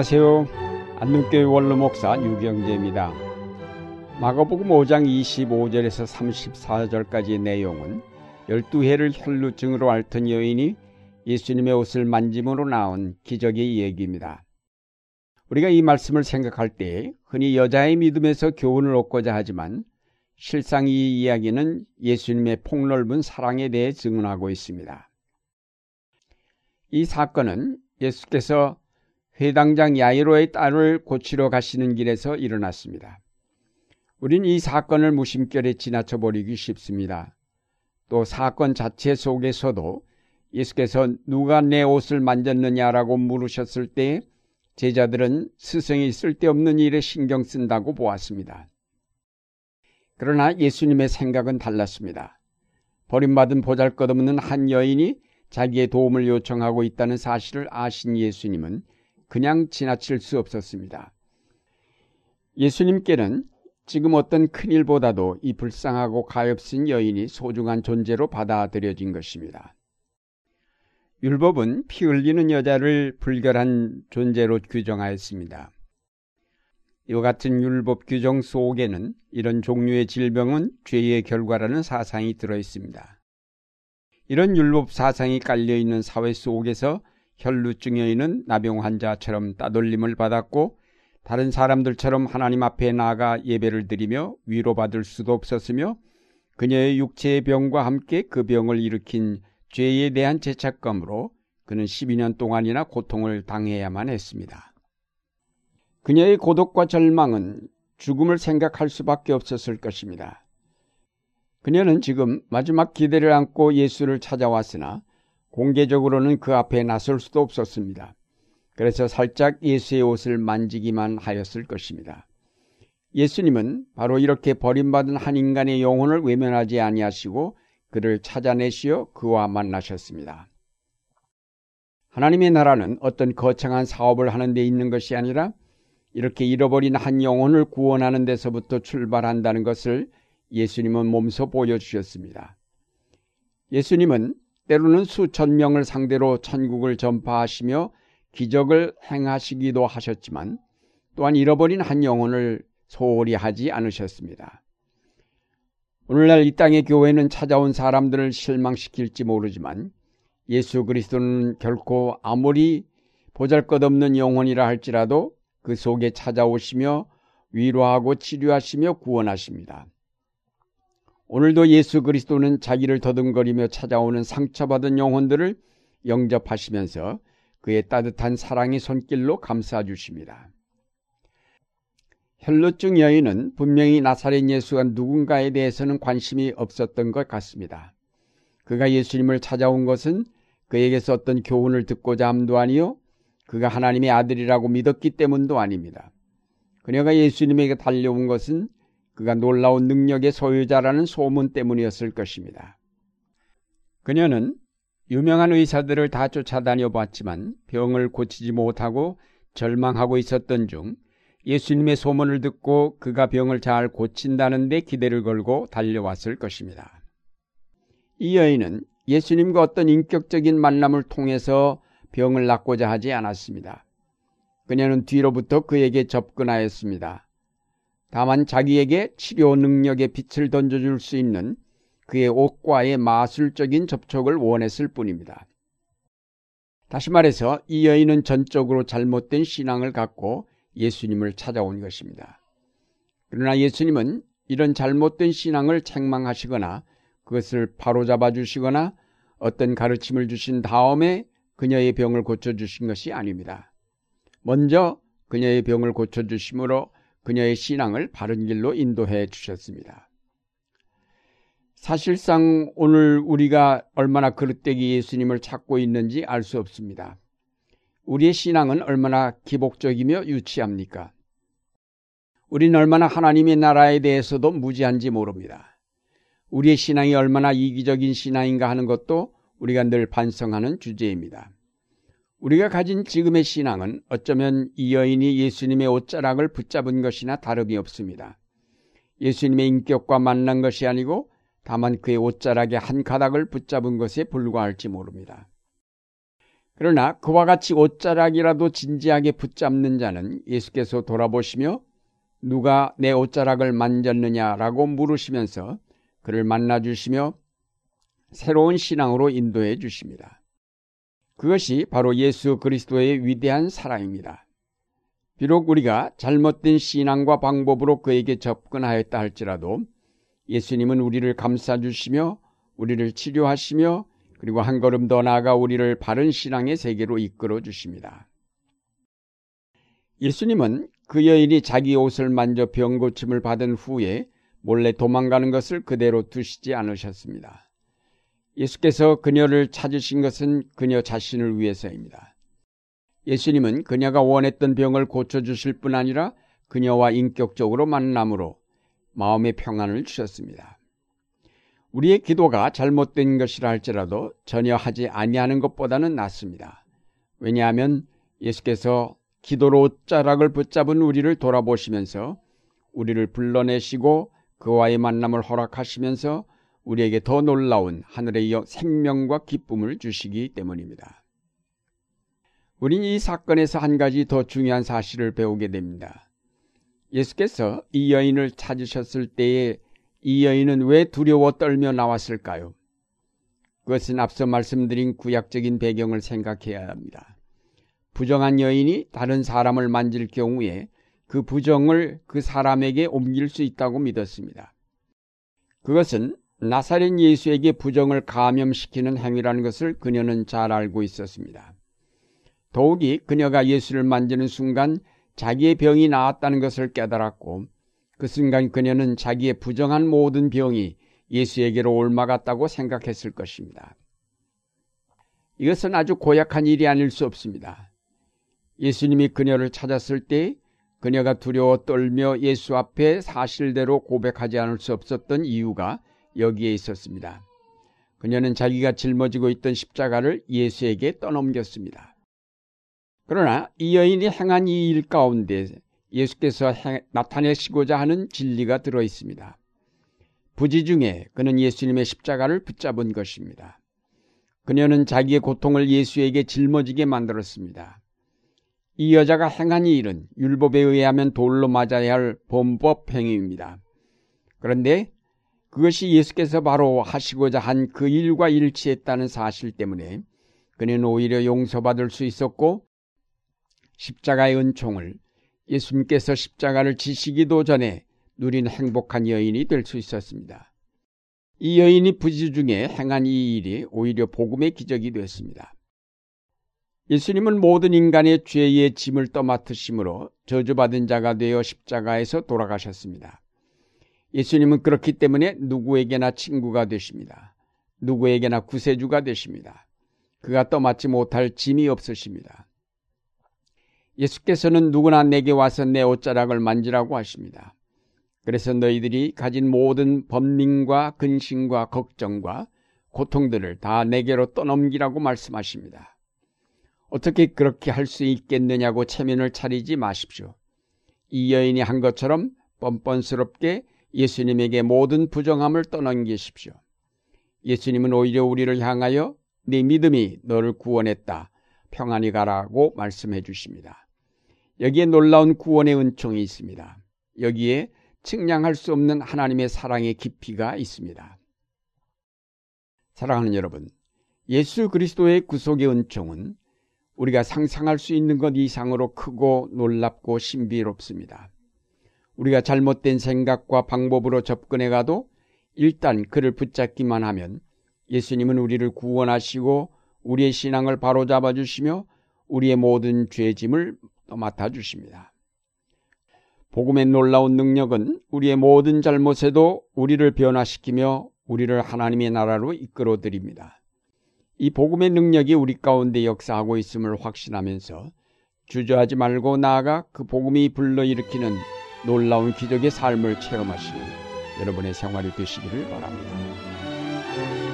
안녕하세요. 안동교회 원로 목사 유경재입니다. 마가복음 5장 25절에서 34절까지의 내용은 12해를 혈루증으로 앓던 여인이 예수님의 옷을 만짐으로 나온 기적의 얘기입니다. 우리가 이 말씀을 생각할 때 흔히 여자의 믿음에서 교훈을 얻고자 하지만 실상 이 이야기는 예수님의 폭넓은 사랑에 대해 증언하고 있습니다. 이 사건은 예수께서 회당장 야이로의 딸을 고치러 가시는 길에서 일어났습니다. 우린 이 사건을 무심결에 지나쳐 버리기 쉽습니다. 또 사건 자체 속에서도 예수께서 누가 내 옷을 만졌느냐라고 물으셨을 때 제자들은 스승이 쓸데없는 일에 신경 쓴다고 보았습니다. 그러나 예수님의 생각은 달랐습니다. 버림받은 보잘것없는 한 여인이 자기의 도움을 요청하고 있다는 사실을 아신 예수님은 그냥 지나칠 수 없었습니다. 예수님께는 지금 어떤 큰일보다도 이 불쌍하고 가엾은 여인이 소중한 존재로 받아들여진 것입니다. 율법은 피 흘리는 여자를 불결한 존재로 규정하였습니다. 이와 같은 율법 규정 속에는 이런 종류의 질병은 죄의 결과라는 사상이 들어 있습니다. 이런 율법 사상이 깔려 있는 사회 속에서 혈루증 여인은 나병 환자처럼 따돌림을 받았고 다른 사람들처럼 하나님 앞에 나아가 예배를 드리며 위로받을 수도 없었으며 그녀의 육체의 병과 함께 그 병을 일으킨 죄에 대한 죄책감으로 그는 12년 동안이나 고통을 당해야만 했습니다. 그녀의 고독과 절망은 죽음을 생각할 수밖에 없었을 것입니다. 그녀는 지금 마지막 기대를 안고 예수를 찾아왔으나 공개적으로는 그 앞에 나설 수도 없었습니다. 그래서 살짝 예수의 옷을 만지기만 하였을 것입니다. 예수님은 바로 이렇게 버림받은 한 인간의 영혼을 외면하지 아니하시고 그를 찾아내시어 그와 만나셨습니다. 하나님의 나라는 어떤 거창한 사업을 하는 데 있는 것이 아니라 이렇게 잃어버린 한 영혼을 구원하는 데서부터 출발한다는 것을 예수님은 몸소 보여주셨습니다. 예수님은 때로는 수천 명을 상대로 천국을 전파하시며 기적을 행하시기도 하셨지만 또한 잃어버린 한 영혼을 소홀히 하지 않으셨습니다. 오늘날 이 땅의 교회는 찾아온 사람들을 실망시킬지 모르지만 예수 그리스도는 결코 아무리 보잘 것 없는 영혼이라 할지라도 그 속에 찾아오시며 위로하고 치료하시며 구원하십니다. 오늘도 예수 그리스도는 자기를 더듬거리며 찾아오는 상처받은 영혼들을 영접하시면서 그의 따뜻한 사랑의 손길로 감싸 주십니다. 혈루증 여인은 분명히 나사렛 예수가 누군가에 대해서는 관심이 없었던 것 같습니다. 그가 예수님을 찾아온 것은 그에게서 어떤 교훈을 듣고자 함도 아니요 그가 하나님의 아들이라고 믿었기 때문도 아닙니다. 그녀가 예수님에게 달려온 것은 그가 놀라운 능력의 소유자라는 소문 때문이었을 것입니다. 그녀는 유명한 의사들을 다 쫓아다녀 봤지만 병을 고치지 못하고 절망하고 있었던 중 예수님의 소문을 듣고 그가 병을 잘 고친다는 데 기대를 걸고 달려왔을 것입니다. 이 여인은 예수님과 어떤 인격적인 만남을 통해서 병을 낫고자 하지 않았습니다. 그녀는 뒤로부터 그에게 접근하였습니다. 다만 자기에게 치료 능력의 빛을 던져줄 수 있는 그의 옷과의 마술적인 접촉을 원했을 뿐입니다. 다시 말해서 이 여인은 전적으로 잘못된 신앙을 갖고 예수님을 찾아온 것입니다. 그러나 예수님은 이런 잘못된 신앙을 책망하시거나 그것을 바로잡아 주시거나 어떤 가르침을 주신 다음에 그녀의 병을 고쳐주신 것이 아닙니다. 먼저 그녀의 병을 고쳐주심으로 그녀의 신앙을 바른 길로 인도해 주셨습니다. 사실상 오늘 우리가 얼마나 그릇되게 예수님을 찾고 있는지 알 수 없습니다. 우리의 신앙은 얼마나 기복적이며 유치합니까? 우리는 얼마나 하나님의 나라에 대해서도 무지한지 모릅니다. 우리의 신앙이 얼마나 이기적인 신앙인가 하는 것도 우리가 늘 반성하는 주제입니다. 우리가 가진 지금의 신앙은 어쩌면 이 여인이 예수님의 옷자락을 붙잡은 것이나 다름이 없습니다. 예수님의 인격과 만난 것이 아니고 다만 그의 옷자락의 한 가닥을 붙잡은 것에 불과할지 모릅니다. 그러나 그와 같이 옷자락이라도 진지하게 붙잡는 자는 예수께서 돌아보시며 누가 내 옷자락을 만졌느냐라고 물으시면서 그를 만나주시며 새로운 신앙으로 인도해 주십니다. 그것이 바로 예수 그리스도의 위대한 사랑입니다. 비록 우리가 잘못된 신앙과 방법으로 그에게 접근하였다 할지라도 예수님은 우리를 감싸주시며 우리를 치료하시며 그리고 한 걸음 더 나아가 우리를 바른 신앙의 세계로 이끌어 주십니다. 예수님은 그 여인이 자기 옷을 만져 병 고침을 받은 후에 몰래 도망가는 것을 그대로 두시지 않으셨습니다. 예수께서 그녀를 찾으신 것은 그녀 자신을 위해서입니다. 예수님은 그녀가 원했던 병을 고쳐주실 뿐 아니라 그녀와 인격적으로 만남으로 마음의 평안을 주셨습니다. 우리의 기도가 잘못된 것이라 할지라도 전혀 하지 아니하는 것보다는 낫습니다. 왜냐하면 예수께서 기도로 옷자락을 붙잡은 우리를 돌아보시면서 우리를 불러내시고 그와의 만남을 허락하시면서 우리에게 더 놀라운 하늘의 생명과 기쁨을 주시기 때문입니다. 우린 이 사건에서 한 가지 더 중요한 사실을 배우게 됩니다. 예수께서 이 여인을 찾으셨을 때에 이 여인은 왜 두려워 떨며 나왔을까요? 그것은 앞서 말씀드린 구약적인 배경을 생각해야 합니다. 부정한 여인이 다른 사람을 만질 경우에 그 부정을 그 사람에게 옮길 수 있다고 믿었습니다. 그것은 나사렛 예수에게 부정을 감염시키는 행위라는 것을 그녀는 잘 알고 있었습니다. 더욱이 그녀가 예수를 만지는 순간 자기의 병이 나았다는 것을 깨달았고 그 순간 그녀는 자기의 부정한 모든 병이 예수에게로 옮아갔다고 생각했을 것입니다. 이것은 아주 고약한 일이 아닐 수 없습니다. 예수님이 그녀를 찾았을 때 그녀가 두려워 떨며 예수 앞에 사실대로 고백하지 않을 수 없었던 이유가 여기에 있었습니다. 그녀는 자기가 짊어지고 있던 십자가를 예수에게 떠넘겼습니다. 그러나 이 여인이 행한 이 일 가운데 예수께서 나타내시고자 하는 진리가 들어 있습니다. 부지 중에 그는 예수님의 십자가를 붙잡은 것입니다. 그녀는 자기의 고통을 예수에게 짊어지게 만들었습니다. 이 여자가 행한 이 일은 율법에 의하면 돌로 맞아야 할 범법 행위입니다. 그런데 그것이 예수께서 바로 하시고자 한 그 일과 일치했다는 사실 때문에 그는 오히려 용서받을 수 있었고 십자가의 은총을 예수님께서 십자가를 지시기도 전에 누린 행복한 여인이 될 수 있었습니다. 이 여인이 부지 중에 행한 이 일이 오히려 복음의 기적이 되었습니다. 예수님은 모든 인간의 죄의 짐을 떠맡으심으로 저주받은 자가 되어 십자가에서 돌아가셨습니다. 예수님은 그렇기 때문에 누구에게나 친구가 되십니다. 누구에게나 구세주가 되십니다. 그가 떠맡지 못할 짐이 없으십니다. 예수께서는 누구나 내게 와서 내 옷자락을 만지라고 하십니다. 그래서 너희들이 가진 모든 범민과 근심과 걱정과 고통들을 다 내게로 떠넘기라고 말씀하십니다. 어떻게 그렇게 할 수 있겠느냐고 체면을 차리지 마십시오. 이 여인이 한 것처럼 뻔뻔스럽게 예수님에게 모든 부정함을 떠넘기십시오. 예수님은 오히려 우리를 향하여 네 믿음이 너를 구원했다. 평안히 가라고 말씀해 주십니다. 여기에 놀라운 구원의 은총이 있습니다. 여기에 측량할 수 없는 하나님의 사랑의 깊이가 있습니다. 사랑하는 여러분, 예수 그리스도의 구속의 은총은 우리가 상상할 수 있는 것 이상으로 크고 놀랍고 신비롭습니다. 우리가 잘못된 생각과 방법으로 접근해 가도 일단 그를 붙잡기만 하면 예수님은 우리를 구원하시고 우리의 신앙을 바로잡아 주시며 우리의 모든 죄짐을 맡아 주십니다. 복음의 놀라운 능력은 우리의 모든 잘못에도 우리를 변화시키며 우리를 하나님의 나라로 이끌어 드립니다. 이 복음의 능력이 우리 가운데 역사하고 있음을 확신하면서 주저하지 말고 나아가 그 복음이 불러일으키는 놀라운 기적의 삶을 체험하시는 여러분의 생활이 되시기를 바랍니다.